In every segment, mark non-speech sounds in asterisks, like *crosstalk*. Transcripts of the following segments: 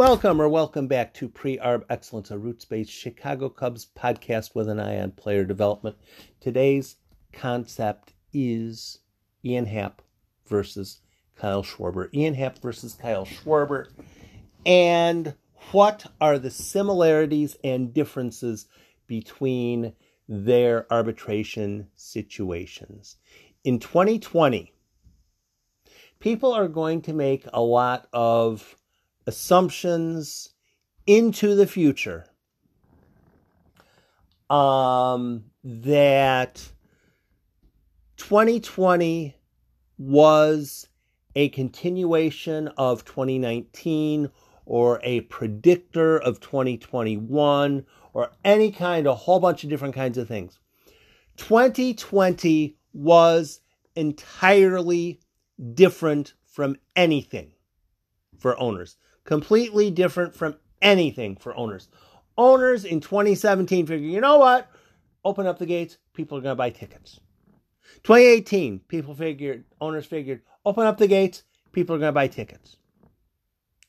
Welcome or welcome back to Pre Arb Excellence, a roots based Chicago Cubs podcast with an eye on player development. Today's concept is Ian Happ versus Kyle Schwarber. Ian Happ versus Kyle Schwarber. And what are the similarities and differences between their arbitration situations? In 2020, people are going to make a lot of assumptions into the future um, that 2020 was a continuation of 2019 or a predictor of 2021 or any kind, a whole bunch of different kinds of things. 2020 was entirely different from anything for owners completely different from anything for owners. Owners in 2017 figure, you know what? Open up the gates, people are going to buy tickets. 2018, people figured, owners figured, open up the gates, people are going to buy tickets.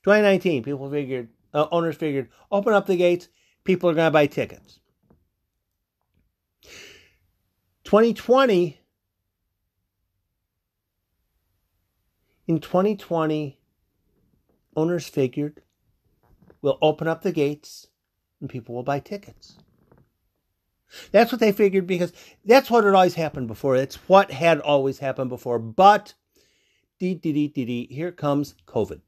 2019, people figured, uh, owners figured, open up the gates, people are going to buy tickets. 2020, in 2020, owners figured we'll open up the gates and people will buy tickets. That's what they figured because that's what had always happened before. It's what had always happened before. But, dee, dee, dee, dee, dee, here comes COVID.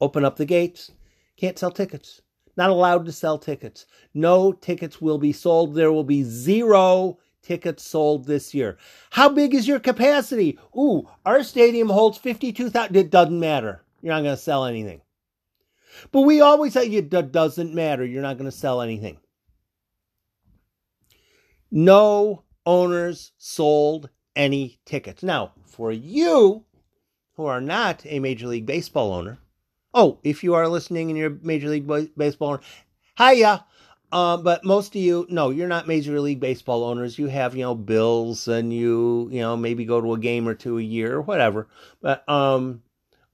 Open up the gates, can't sell tickets. Not allowed to sell tickets. No tickets will be sold. There will be zero tickets sold this year. How big is your capacity? Ooh, our stadium holds 52,000. It doesn't matter. You're not going to sell anything. But we always say it doesn't matter. You're not going to sell anything. No owners sold any tickets. Now, for you who are not a Major League Baseball owner, oh, if you are listening and you're a Major League Baseball owner, hiya. Um, but most of you, no, you're not Major League Baseball owners. You have, you know, bills and you, you know, maybe go to a game or two a year or whatever. But um,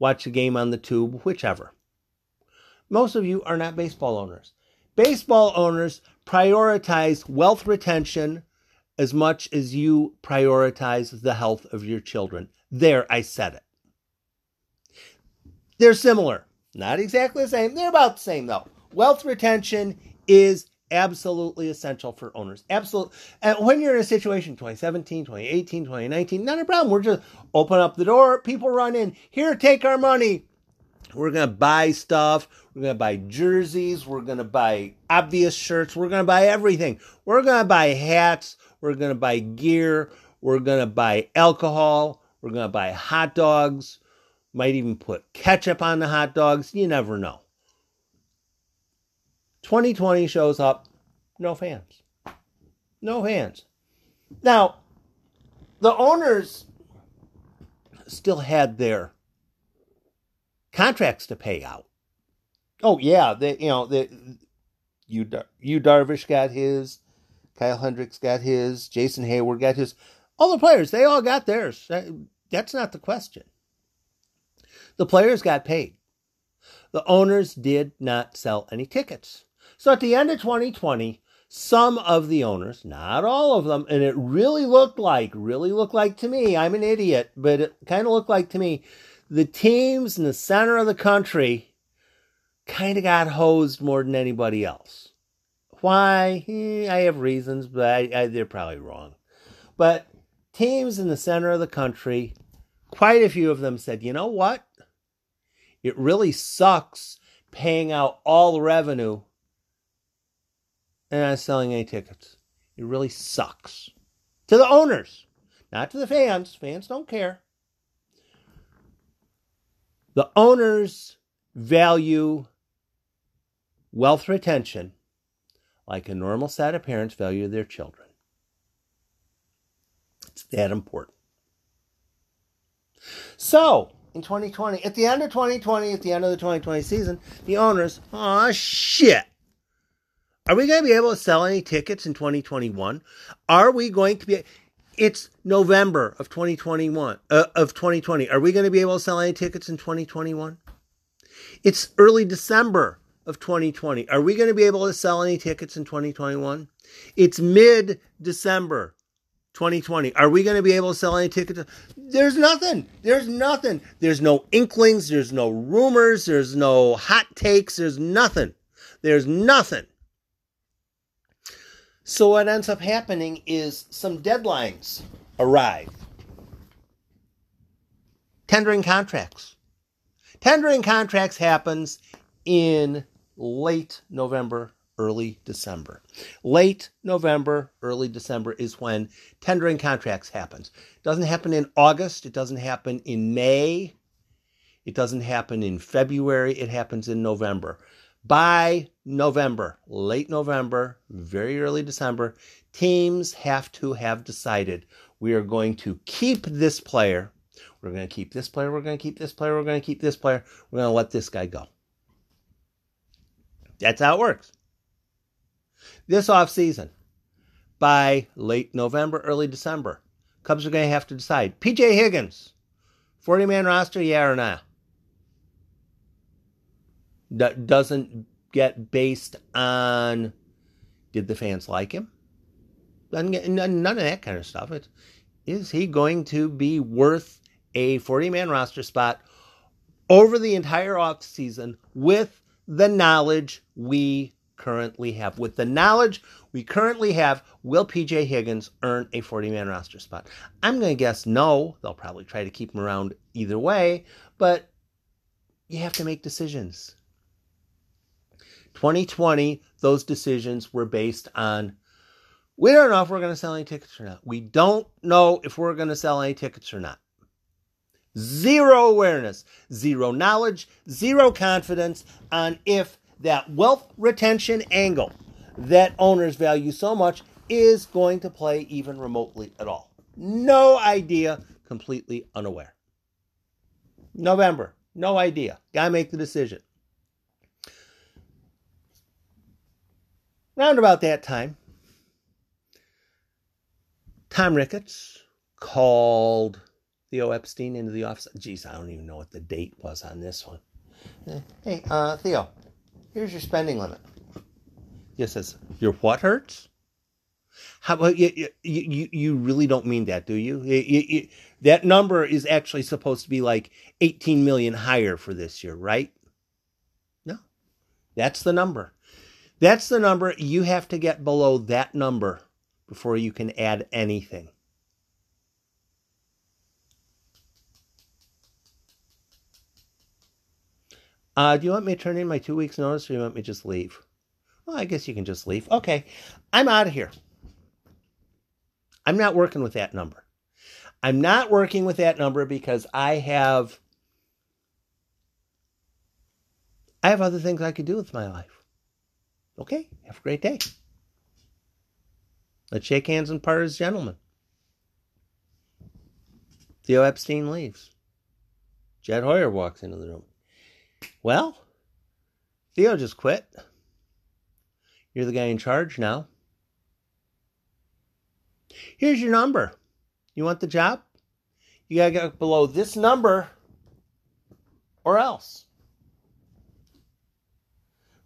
watch a game on the tube, whichever. Most of you are not baseball owners. Baseball owners prioritize wealth retention as much as you prioritize the health of your children. There, I said it. They're similar. Not exactly the same. They're about the same, though. Wealth retention is absolutely essential for owners. Absolutely. And when you're in a situation 2017, 2018, 2019, not a problem. We're just open up the door, people run in. Here, take our money. We're going to buy stuff. We're going to buy jerseys. We're going to buy obvious shirts. We're going to buy everything. We're going to buy hats. We're going to buy gear. We're going to buy alcohol. We're going to buy hot dogs. Might even put ketchup on the hot dogs. You never know. 2020 shows up, no fans. No fans. Now, the owners still had their contracts to pay out. Oh yeah, they you know the you Yu Darvish got his, Kyle Hendricks got his, Jason Heyward got his. All the players, they all got theirs. That's not the question. The players got paid. The owners did not sell any tickets. So at the end of 2020, some of the owners, not all of them, and it really looked like, really looked like to me, I'm an idiot, but it kind of looked like to me, the teams in the center of the country kind of got hosed more than anybody else. Why? Eh, I have reasons, but I, I, they're probably wrong. But teams in the center of the country, quite a few of them said, you know what? It really sucks paying out all the revenue and I'm not selling any tickets. It really sucks. To the owners, not to the fans. Fans don't care. The owners value wealth retention like a normal set of parents value their children. It's that important. So, in 2020, at the end of 2020, at the end of the 2020 season, the owners, oh shit, are we going to be able to sell any tickets in 2021? Are we going to be? It's November of 2021 uh, of 2020. Are we going to be able to sell any tickets in 2021? It's early December of 2020. Are we going to be able to sell any tickets in 2021? It's mid December 2020. Are we going to be able to sell any tickets? There's nothing. There's nothing. There's no inklings. There's no rumors. There's no hot takes. There's nothing. There's nothing. So what ends up happening is some deadlines arrive. Tendering contracts. Tendering contracts happens in late November, early December. Late November, early December is when tendering contracts happens. It doesn't happen in August, it doesn't happen in May, it doesn't happen in February, it happens in November. By November, late November, very early December, teams have to have decided we are going to keep this player. We're going to keep this player. We're going to keep this player. We're going to keep this player. We're going to let this guy go. That's how it works. This off season, by late November, early December, Cubs are going to have to decide. PJ Higgins, 40 man roster, yeah or nah? That doesn't get based on did the fans like him? None of that kind of stuff. It's, is he going to be worth a 40 man roster spot over the entire off season with the knowledge we currently have. With the knowledge we currently have, will PJ Higgins earn a 40 man roster spot? I'm going to guess no. They'll probably try to keep him around either way, but you have to make decisions. 2020, those decisions were based on we don't know if we're going to sell any tickets or not. We don't know if we're going to sell any tickets or not. Zero awareness, zero knowledge, zero confidence on if that wealth retention angle that owners value so much is going to play even remotely at all. No idea, completely unaware. November, no idea. Gotta make the decision. Round about that time, Tom Ricketts called Theo Epstein into the office. Geez, I don't even know what the date was on this one. Hey, uh, Theo, here's your spending limit. He says, Your what hurts? How about you, you, you really don't mean that, do you? you, you that number is actually supposed to be like 18 million higher for this year, right? No. That's the number. That's the number. You have to get below that number before you can add anything. Uh, do you want me to turn in my two weeks notice or do you want me to just leave? Well, I guess you can just leave. Okay, I'm out of here. I'm not working with that number. I'm not working with that number because I have I have other things I could do with my life. Okay, have a great day. Let's shake hands and part as gentlemen. Theo Epstein leaves. Jed Hoyer walks into the room. Well, Theo just quit. You're the guy in charge now. Here's your number. You want the job? You got to get below this number or else.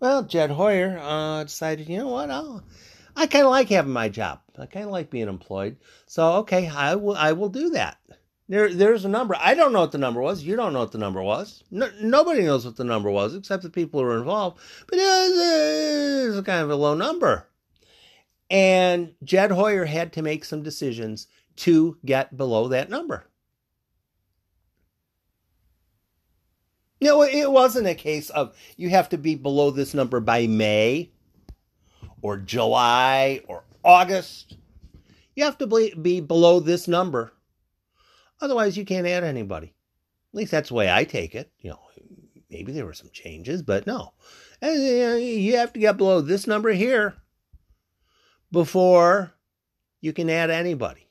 Well, Jed Hoyer uh, decided, you know what? I'll, I kind of like having my job. I kind of like being employed. So, okay, I will, I will do that. There, there's a number. I don't know what the number was. You don't know what the number was. No, nobody knows what the number was except the people who are involved. But it was, it was kind of a low number. And Jed Hoyer had to make some decisions to get below that number. No, it wasn't a case of you have to be below this number by May or July or August. You have to be below this number Otherwise, you can't add anybody. At least that's the way I take it. You know, maybe there were some changes, but no. You have to get below this number here before you can add anybody.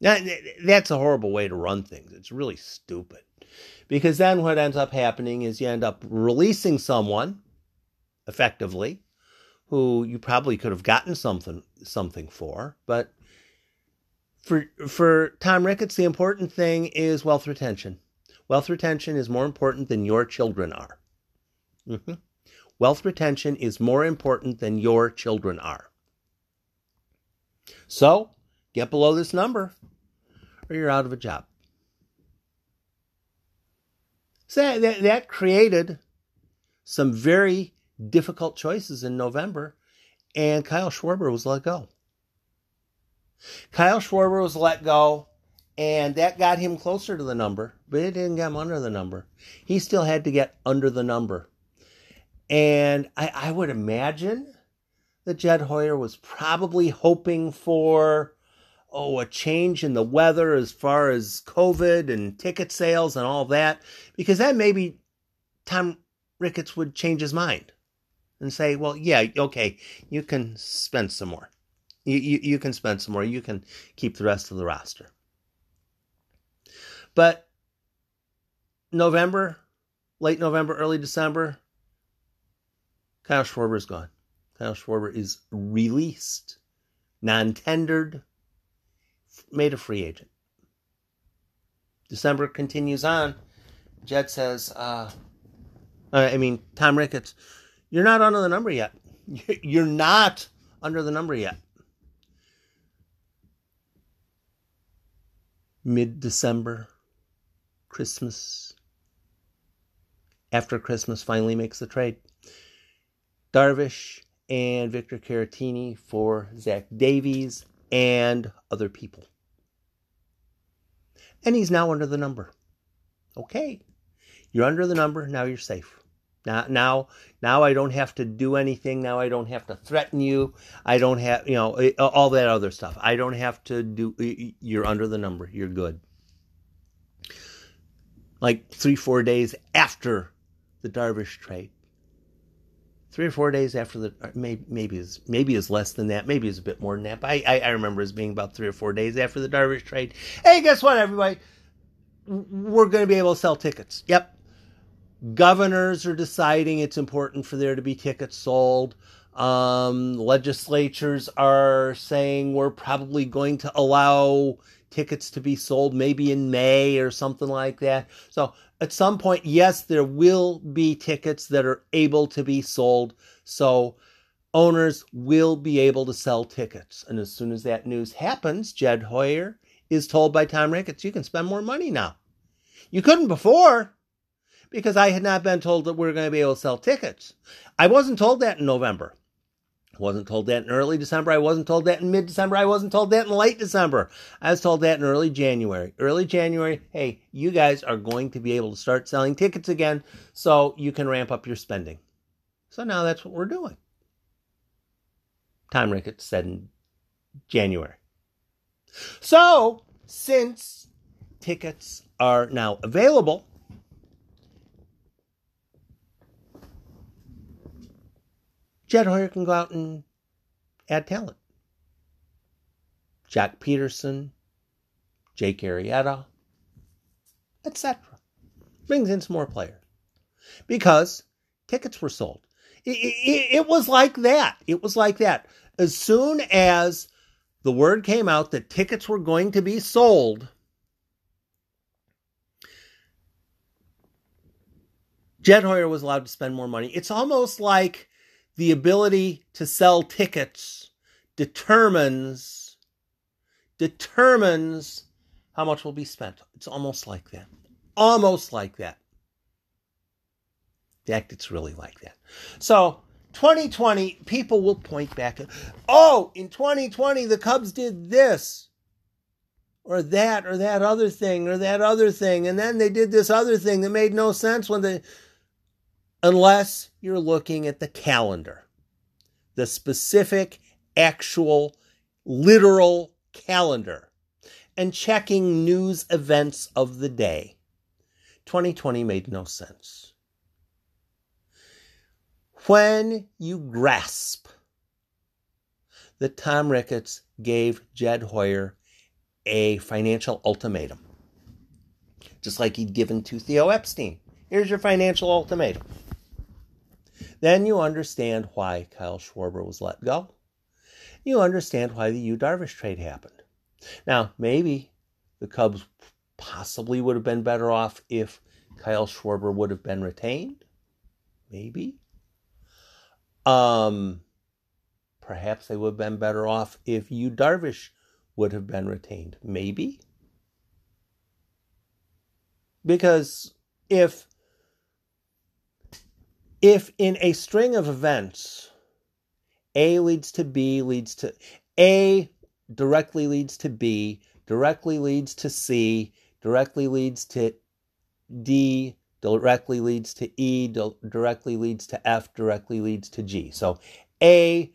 Now, that's a horrible way to run things. It's really stupid. Because then what ends up happening is you end up releasing someone effectively who you probably could have gotten something something for, but for for Tom Ricketts, the important thing is wealth retention. Wealth retention is more important than your children are. Mm-hmm. Wealth retention is more important than your children are. So, get below this number or you're out of a job. So that, that created some very difficult choices in November, and Kyle Schwarber was let go. Kyle Schwarber was let go, and that got him closer to the number, but it didn't get him under the number. He still had to get under the number. And I, I would imagine that Jed Hoyer was probably hoping for oh, a change in the weather as far as COVID and ticket sales and all that, because then maybe Tom Ricketts would change his mind and say, well, yeah, okay, you can spend some more. You, you, you can spend some more. You can keep the rest of the roster. But November, late November, early December, Kyle Schwarber is gone. Kyle Schwarber is released, non tendered, made a free agent. December continues on. Jed says, uh, I mean, Tom Ricketts, you're not under the number yet. *laughs* You're not under the number yet. Mid December, Christmas. After Christmas finally makes the trade. Darvish and Victor Caratini for Zach Davies and other people. And he's now under the number. Okay. You're under the number, now you're safe. Now, now, now I don't have to do anything. Now I don't have to threaten you. I don't have, you know, eh, all that other stuff. I don't have to do. You're under the number. You're good. Like three, four days after the Darvish trade, three or four days after the uh, maybe maybe is maybe is less than that maybe is a bit more than that but I, I, I remember as being about three or four days after the Darvish trade. Hey guess what everybody? We're going to be able to sell tickets. Yep. Governors are deciding it's important for there to be tickets sold. Um, legislatures are saying we're probably going to allow tickets to be sold maybe in May or something like that so at some point, yes, there will be tickets that are able to be sold. So owners will be able to sell tickets. And as soon as that news happens, Jed Hoyer is told by Tom Ricketts, you can spend more money now. You couldn't before because I had not been told that we are going to be able to sell tickets. I wasn't told that in November wasn't told that in early December. I wasn't told that in mid December. I wasn't told that in late December. I was told that in early January. Early January, hey, you guys are going to be able to start selling tickets again so you can ramp up your spending. So now that's what we're doing. Tom Ricketts said in January. So, since tickets are now available, Jed Hoyer can go out and add talent. Joc Pederson, Jake Arrieta, etc. Brings in some more players because tickets were sold. It, it, it, was like that. It was like that. As soon as the word came out that tickets were going to be sold, Jed Hoyer was allowed to spend more money. It's almost like the ability to sell tickets determines determines how much will be spent. It's almost like that. Almost like that. In fact, it's really like that. So 2020, people will point back at, oh, in 2020, the Cubs did this or that or that other thing or that other thing. And then they did this other thing that made no sense when they, unless you're looking at the calendar, the specific, actual, literal calendar, and checking news events of the day. 2020 made no sense. When you grasp that Tom Ricketts gave Jed Hoyer a financial ultimatum, just like he'd given to Theo Epstein. Here's your financial ultimatum. Then you understand why Kyle Schwarber was let go. You understand why the Yu Darvish trade happened. Now, maybe the Cubs possibly would have been better off if Kyle Schwarber would have been retained. Maybe. Um, perhaps they would have been better off if Yu Darvish would have been retained. Maybe. Because if if in a string of events A leads to B leads to A directly leads to B, directly leads to C, directly leads to D, directly leads to E, directly leads to F, directly leads to G. So A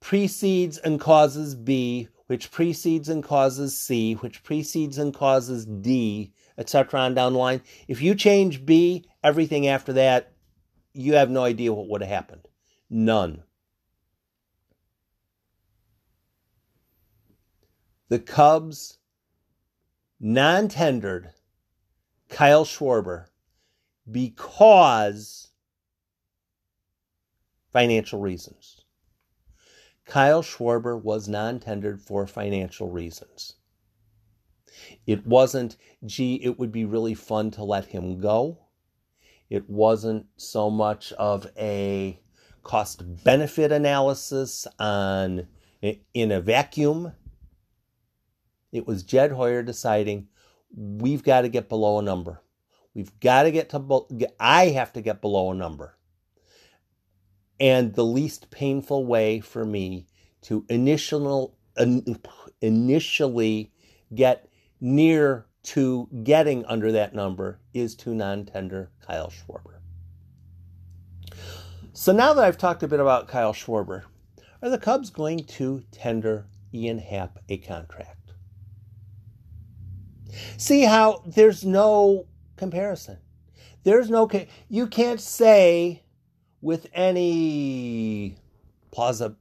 precedes and causes B, which precedes and causes C, which precedes and causes D, etc. on down the line. If you change B, everything after that, you have no idea what would have happened. None. The Cubs non tendered Kyle Schwarber because financial reasons. Kyle Schwarber was non tendered for financial reasons. It wasn't, gee, it would be really fun to let him go. It wasn't so much of a cost benefit analysis on in a vacuum. It was Jed Hoyer deciding we've got to get below a number. We've got to get to, I have to get below a number. And the least painful way for me to initial, initially get near to getting under that number is to non tender Kyle Schwarber. So now that I've talked a bit about Kyle Schwarber, are the Cubs going to tender Ian Happ a contract? See how there's no comparison. There's no, you can't say with any plausible,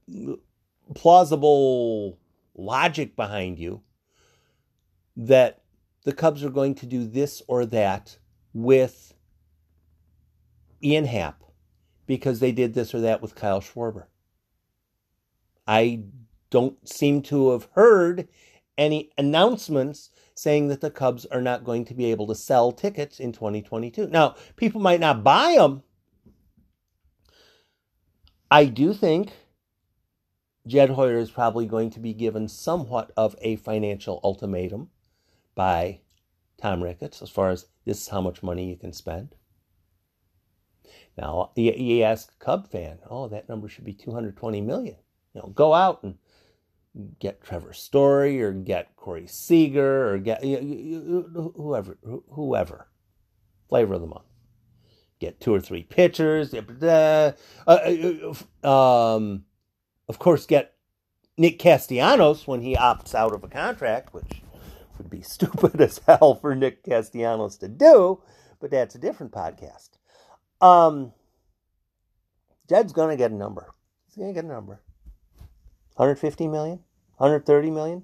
plausible logic behind you that the Cubs are going to do this or that with Ian Happ because they did this or that with Kyle Schwarber. I don't seem to have heard any announcements saying that the Cubs are not going to be able to sell tickets in 2022. Now, people might not buy them. I do think Jed Hoyer is probably going to be given somewhat of a financial ultimatum by Tom Ricketts as far as this is how much money you can spend. Now, you, you ask a Cub fan, oh, that number should be 220 million. You know, go out and get Trevor Story or get Corey Seager or get whoever, whoever, flavor of the month. Get two or three pitchers. Uh, uh, uh, um, of course, get Nick Castellanos when he opts out of a contract, which would be *laughs* stupid as hell for Nick Castellanos to do, but that's a different podcast. Um, Jed's going to get a number. He's going to get a number. 150 million, 130 million,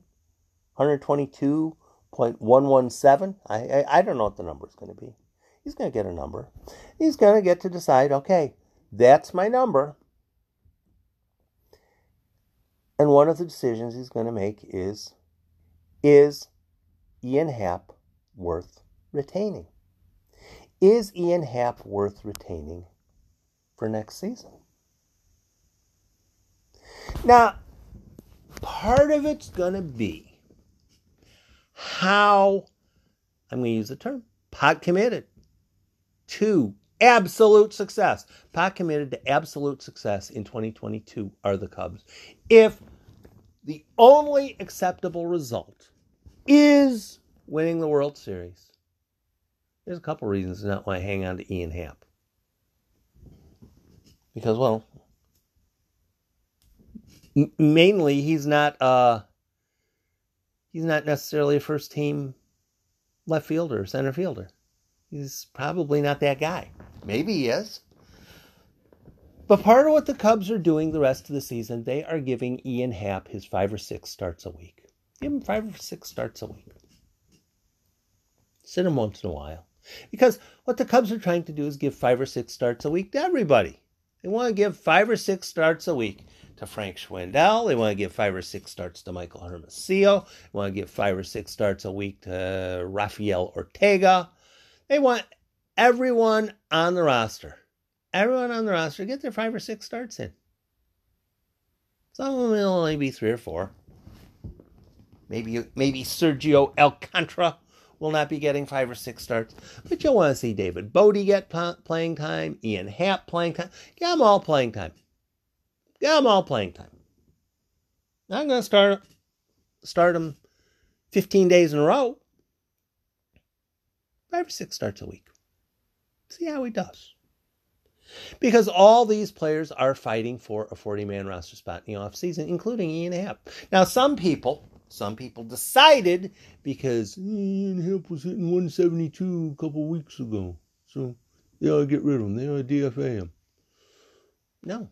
122.117. I, I, I don't know what the number is going to be. He's going to get a number. He's going to get to decide, okay, that's my number. And one of the decisions he's going to make is is Ian Happ worth retaining? Is Ian Happ worth retaining for next season? Now, part of it's going to be how, I'm going to use the term, pot committed to absolute success. Pot committed to absolute success in 2022 are the Cubs. If the only acceptable result is winning the World Series, there's a couple reasons not want to hang on to Ian Happ. Because, well, mainly he's not uh he's not necessarily a first team left fielder, center fielder. He's probably not that guy. Maybe he is. But part of what the Cubs are doing the rest of the season, they are giving Ian Happ his five or six starts a week. Give him five or six starts a week. Sit him once in a while. Because what the Cubs are trying to do is give five or six starts a week to everybody. They want to give five or six starts a week to Frank Schwindel. They want to give five or six starts to Michael Hermosillo. They want to give five or six starts a week to Rafael Ortega. They want everyone on the roster, everyone on the roster, get their five or six starts in. Some of them will only be three or four. Maybe maybe Sergio Alcantara will not be getting five or six starts, but you'll want to see David Bote get playing time, Ian Happ playing time. Get them all playing time. Get them all playing time. I'm going to start start them 15 days in a row. Five or six starts a week. See how he does. Because all these players are fighting for a 40 man roster spot in the offseason, including Ian Happ. Now, some people, some people decided because mm, Ian Happ was hitting 172 a couple weeks ago. So they ought to get rid of him. They ought to DFA him. No.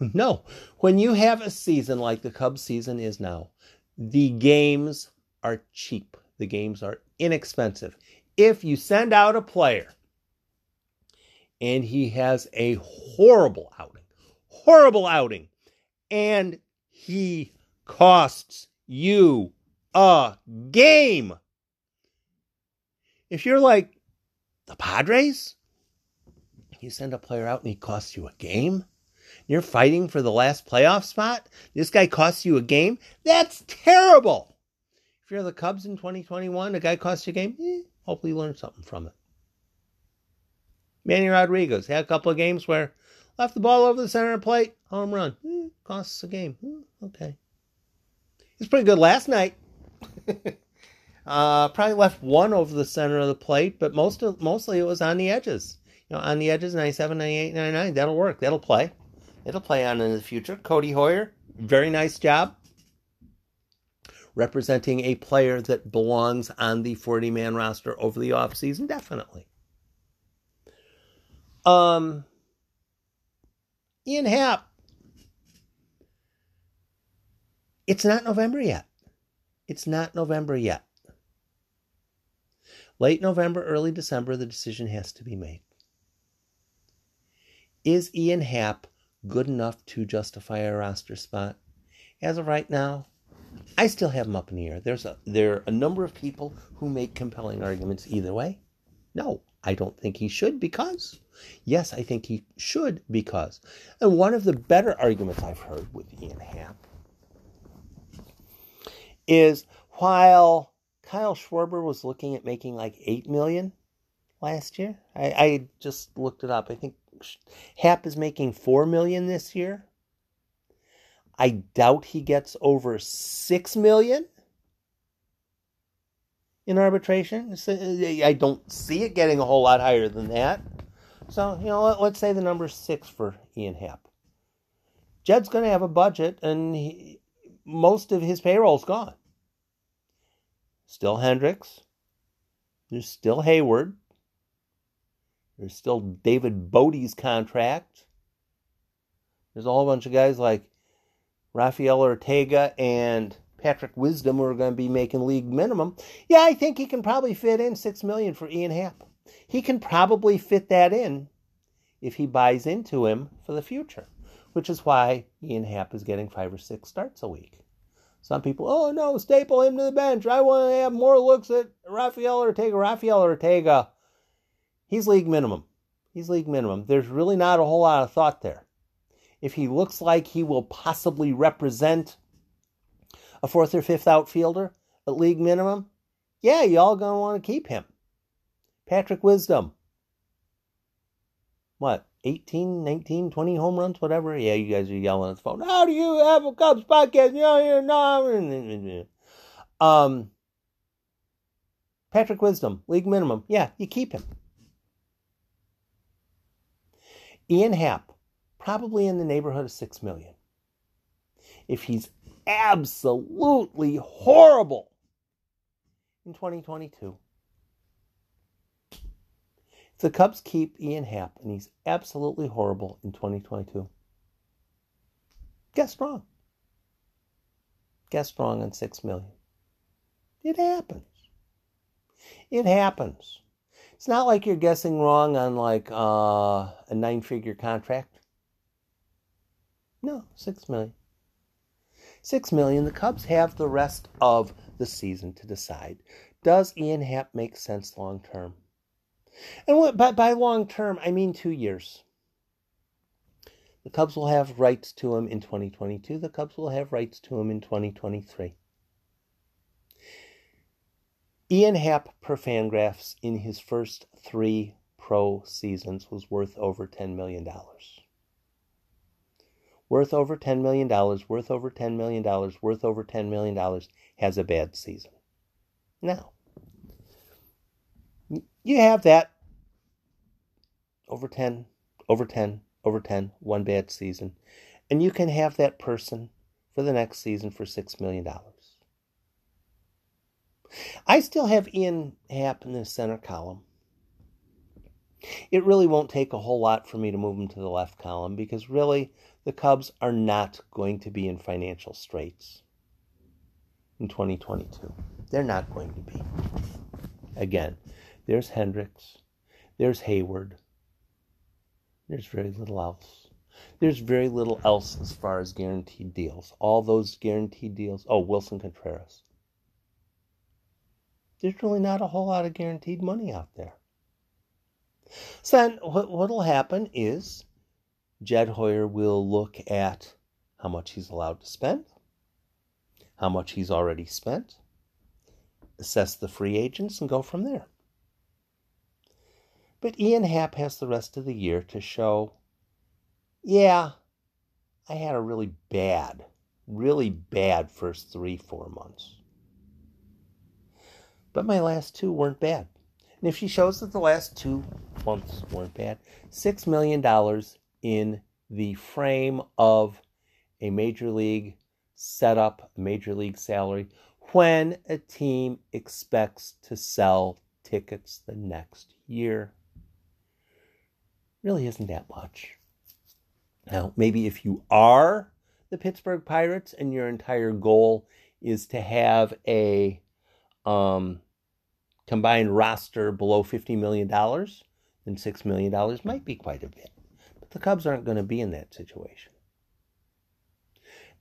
*laughs* no. When you have a season like the Cubs season is now, the games are cheap. The games are inexpensive. If you send out a player and he has a horrible outing, horrible outing, and he costs you a game. If you're like the Padres, you send a player out and he costs you a game. You're fighting for the last playoff spot. This guy costs you a game. That's terrible. If you're the Cubs in 2021, a guy costs you a game. Eh, hopefully, you learn something from it. Manny Rodriguez had a couple of games where left the ball over the center plate, home run. Eh, costs a game. Eh, okay. He's pretty good last night. *laughs* uh, probably left one over the center of the plate, but most of, mostly it was on the edges. You know, on the edges, 97, 98, 99. That'll work. That'll play. It'll play on in the future. Codi Heuer, very nice job. Representing a player that belongs on the 40 man roster over the offseason, definitely. Um, Ian Happ. It's not November yet. It's not November yet. Late November, early December, the decision has to be made. Is Ian Happ good enough to justify a roster spot? As of right now, I still have him up in the air. There's a there are a number of people who make compelling arguments either way. No, I don't think he should because. Yes, I think he should because. And one of the better arguments I've heard with Ian Happ is while Kyle Schwarber was looking at making like eight million last year, I, I just looked it up. I think Happ is making four million this year. I doubt he gets over six million in arbitration. I don't see it getting a whole lot higher than that. So, you know, let, us say the number's six for Ian Happ. Jed's going to have a budget, and he, most of his payroll's gone. Still Hendricks. There's still Heyward. There's still David Bote's contract. There's a whole bunch of guys like Rafael Ortega and Patrick Wisdom who are going to be making league minimum. Yeah, I think he can probably fit in six million for Ian Happ. He can probably fit that in if he buys into him for the future, which is why Ian Happ is getting five or six starts a week. Some people, oh no, staple him to the bench. I want to have more looks at Rafael Ortega. Rafael Ortega He's league minimum. He's league minimum. There's really not a whole lot of thought there. If he looks like he will possibly represent a fourth or fifth outfielder at league minimum, yeah, y'all gonna want to keep him. Patrick Wisdom. What? 18, 19, 20 home runs, whatever. Yeah, you guys are yelling at the phone. How do you have a Cubs podcast? No, you're not. Um, Patrick Wisdom, league minimum. Yeah, you keep him. Ian Happ, probably in the neighborhood of six million. If he's absolutely horrible in 2022. The Cubs keep Ian Happ and he's absolutely horrible in 2022, guess wrong. Guess wrong on six million. It happens. It happens. It's not like you're guessing wrong on like uh, a nine figure contract. No, six million. Six million. The Cubs have the rest of the season to decide. Does Ian Happ make sense long term? And what, by, by long term, I mean two years. The Cubs will have rights to him in 2022. The Cubs will have rights to him in 2023. Ian Happ per Fangraphs in his first three pro seasons was worth over $10 million. Worth over $10 million, worth over $10 million, worth over $10 million has a bad season. Now, you have that over 10, over 10, over 10, one bad season. And you can have that person for the next season for $6 million. I still have Ian Happ in the center column. It really won't take a whole lot for me to move him to the left column because really the Cubs are not going to be in financial straits in 2022. They're not going to be. Again, there's Hendricks, there's Heyward. there's very little else. There's very little else as far as guaranteed deals. All those guaranteed deals. Oh, Willson Contreras. There's really not a whole lot of guaranteed money out there. So then what will happen is Jed Hoyer will look at how much he's allowed to spend, how much he's already spent, assess the free agents, and go from there. But Ian Happ has the rest of the year to show, yeah, I had a really bad, really bad first three, four months. But my last two weren't bad. And if she shows that the last two months weren't bad, $6 million in the frame of a major league setup, a major league salary, when a team expects to sell tickets the next year really isn't that much. Now, maybe if you are the Pittsburgh Pirates and your entire goal is to have a um, combined roster below $50 million, then $6 million might be quite a bit. But the Cubs aren't going to be in that situation.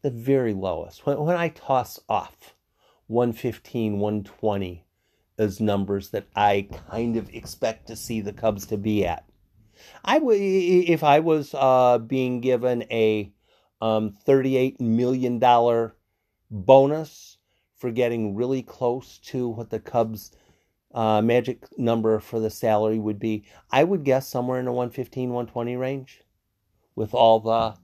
The very lowest, when, when I toss off 115, 120 as numbers that I kind of expect to see the Cubs to be at, I would, if I was uh, being given a um, $38 million bonus for getting really close to what the Cubs' uh, magic number for the salary would be, I would guess somewhere in the 115, 120 range with all the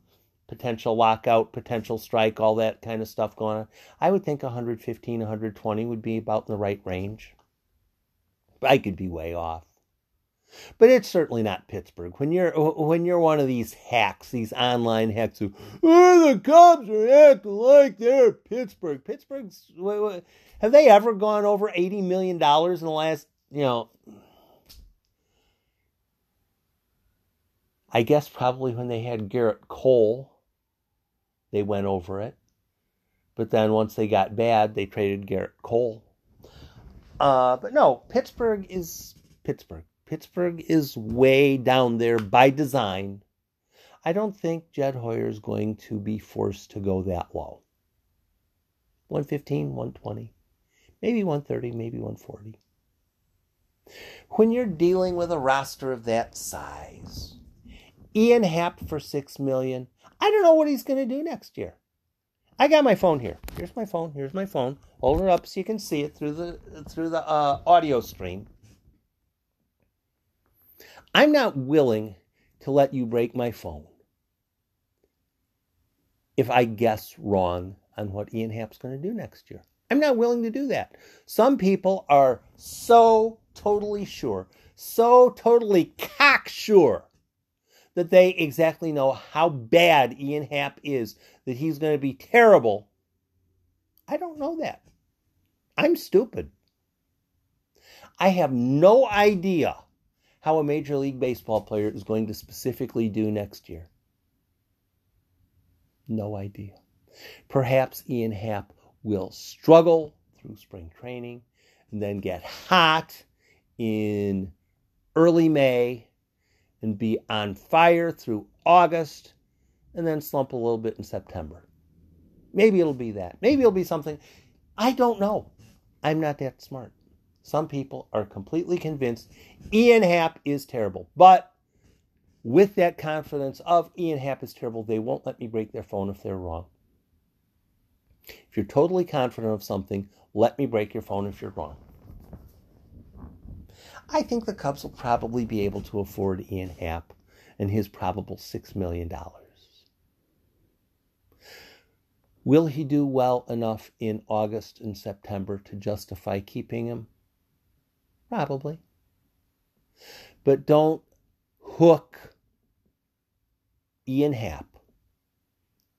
potential lockout, potential strike, all that kind of stuff going on. I would think 115, 120 would be about in the right range. I could be way off. But it's certainly not Pittsburgh. When you're when you're one of these hacks, these online hacks who, oh, the Cubs are acting like they're Pittsburgh. Pittsburgh's have they ever gone over eighty million dollars in the last you know? I guess probably when they had Gerrit Cole, they went over it. But then once they got bad, they traded Gerrit Cole. Uh, but no, Pittsburgh is Pittsburgh. Pittsburgh is way down there by design. I don't think Jed Hoyer is going to be forced to go that low. 115, 120, maybe 130, maybe 140. When you're dealing with a roster of that size, Ian Happ for six million, I don't know what he's going to do next year. I got my phone here. Here's my phone. Here's my phone. Hold it up so you can see it through the through the uh, audio stream. I'm not willing to let you break my phone if I guess wrong on what Ian Happ's going to do next year. I'm not willing to do that. Some people are so totally sure, so totally cocksure that they exactly know how bad Ian Happ is, that he's going to be terrible. I don't know that. I'm stupid. I have no idea how a Major League Baseball player is going to specifically do next year? No idea. Perhaps Ian Happ will struggle through spring training and then get hot in early May and be on fire through August and then slump a little bit in September. Maybe it'll be that. Maybe it'll be something. I don't know. I'm not that smart. Some people are completely convinced Ian Happ is terrible. But with that confidence of Ian Happ is terrible, they won't let me break their phone if they're wrong. If you're totally confident of something, let me break your phone if you're wrong. I think the Cubs will probably be able to afford Ian Happ and his probable $6 million. Will he do well enough in August and September to justify keeping him? Probably. But don't hook Ian Happ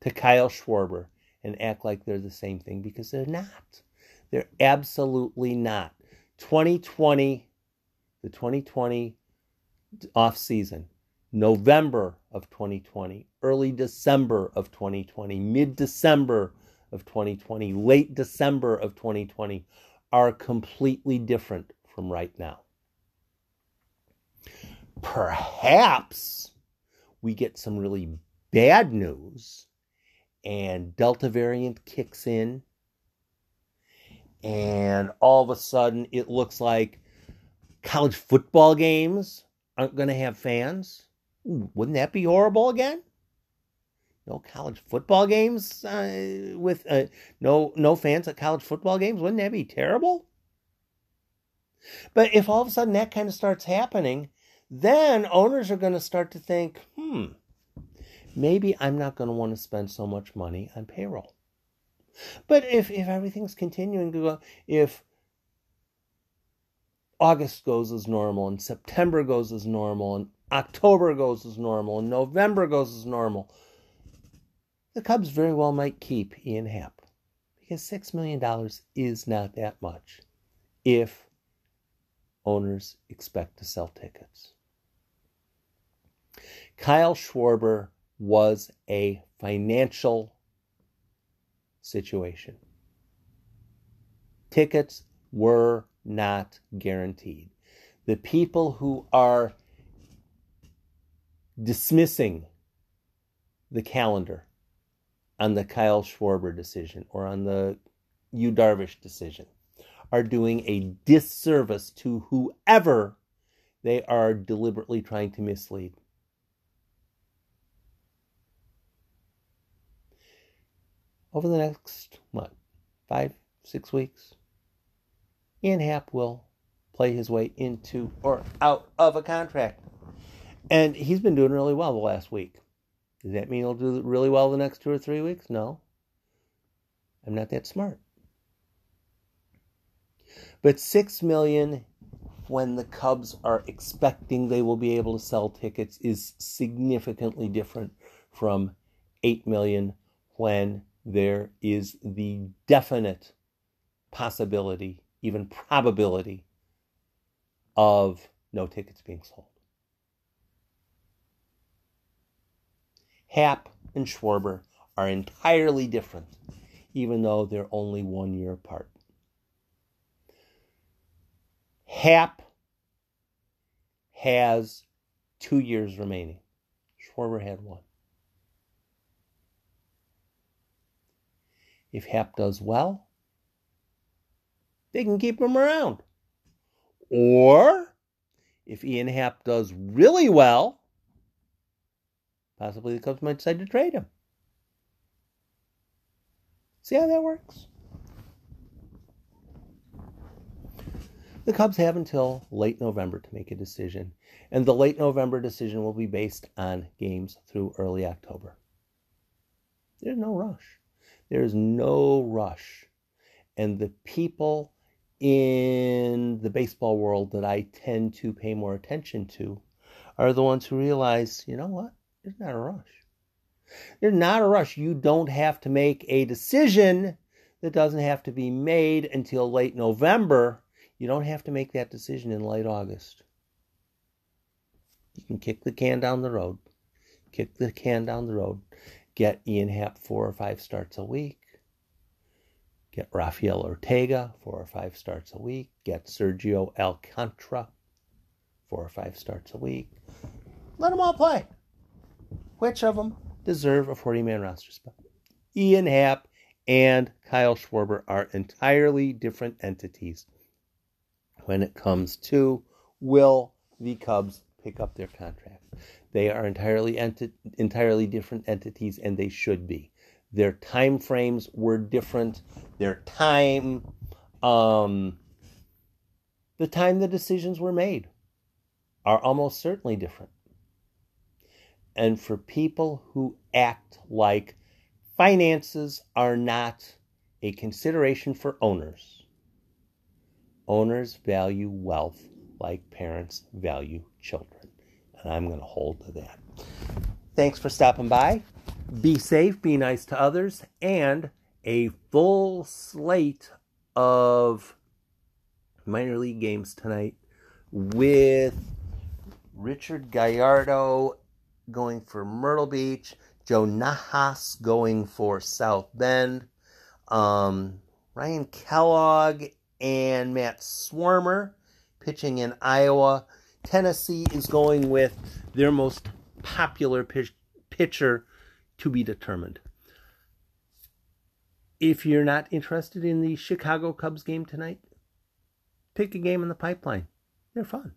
to Kyle Schwarber and act like they're the same thing because they're not. They're absolutely not. 2020, the 2020 off season, November of 2020, early December of 2020, mid December of 2020, late December of 2020 are completely different from right now. Perhaps we get some really bad news and Delta variant kicks in, and all of a sudden it looks like college football games aren't going to have fans. Ooh, wouldn't that be horrible again? No college football games uh, with uh, no no fans at college football games. Wouldn't that be terrible? But if all of a sudden that kind of starts happening, then owners are going to start to think, hmm, maybe I'm not going to want to spend so much money on payroll. But if, if everything's continuing to go, if August goes as normal and September goes as normal and October goes as normal and November goes as normal, the Cubs very well might keep Ian Happ because $6 million is not that much if owners expect to sell tickets. Kyle Schwarber was a financial situation. Tickets were not guaranteed. The people who are dismissing the calendar on the Kyle Schwarber decision or on the Yu Darvish decision are doing a disservice to whoever they are deliberately trying to mislead. over the next, what, five, six weeks, Ian Happ will play his way into or out of a contract. And he's been doing really well the last week. Does that mean he'll do really well the next two or three weeks? No. I'm not that smart. But six million when the Cubs are expecting they will be able to sell tickets is significantly different from eight million when there is the definite possibility, even probability, of no tickets being sold. Happ and Schwarber are entirely different, even though they're only one year apart. Happ has two years remaining. Schwarber had one. If Happ does well, they can keep him around. Or if Ian Happ does really well, possibly the Cubs might decide to trade him. See how that works? The Cubs have until late November to make a decision, and the late November decision will be based on games through early October. There's no rush. There's no rush. And the people in the baseball world that I tend to pay more attention to are the ones who realize, you know what? There's not a rush. There's not a rush. You don't have to make a decision that doesn't have to be made until late November. You don't have to make that decision in late August. You can kick the can down the road. Kick the can down the road get Ian Happ four or five starts a week. Get Rafael Ortega four or five starts a week. Get Sergio Alcantara four or five starts a week. Let them all play. Which of them deserve a 40 man roster spot. Ian Happ and Kyle Schwarber are entirely different entities when it comes to will the Cubs pick up their contract. They are entirely enti- entirely different entities and they should be. Their time frames were different. Their time um the time the decisions were made are almost certainly different. And for people who act like finances are not a consideration for owners, owners value wealth like parents value children. And I'm going to hold to that. Thanks for stopping by. Be safe, be nice to others, and a full slate of minor league games tonight with Richard Gallardo going for Myrtle Beach, Joe Nahas going for South Bend, um, Ryan Kellogg and Matt Swarmer pitching in Iowa. Tennessee is going with their most popular pitch, pitcher to be determined. If you're not interested in the Chicago Cubs game tonight, pick a game in the pipeline. They're fun.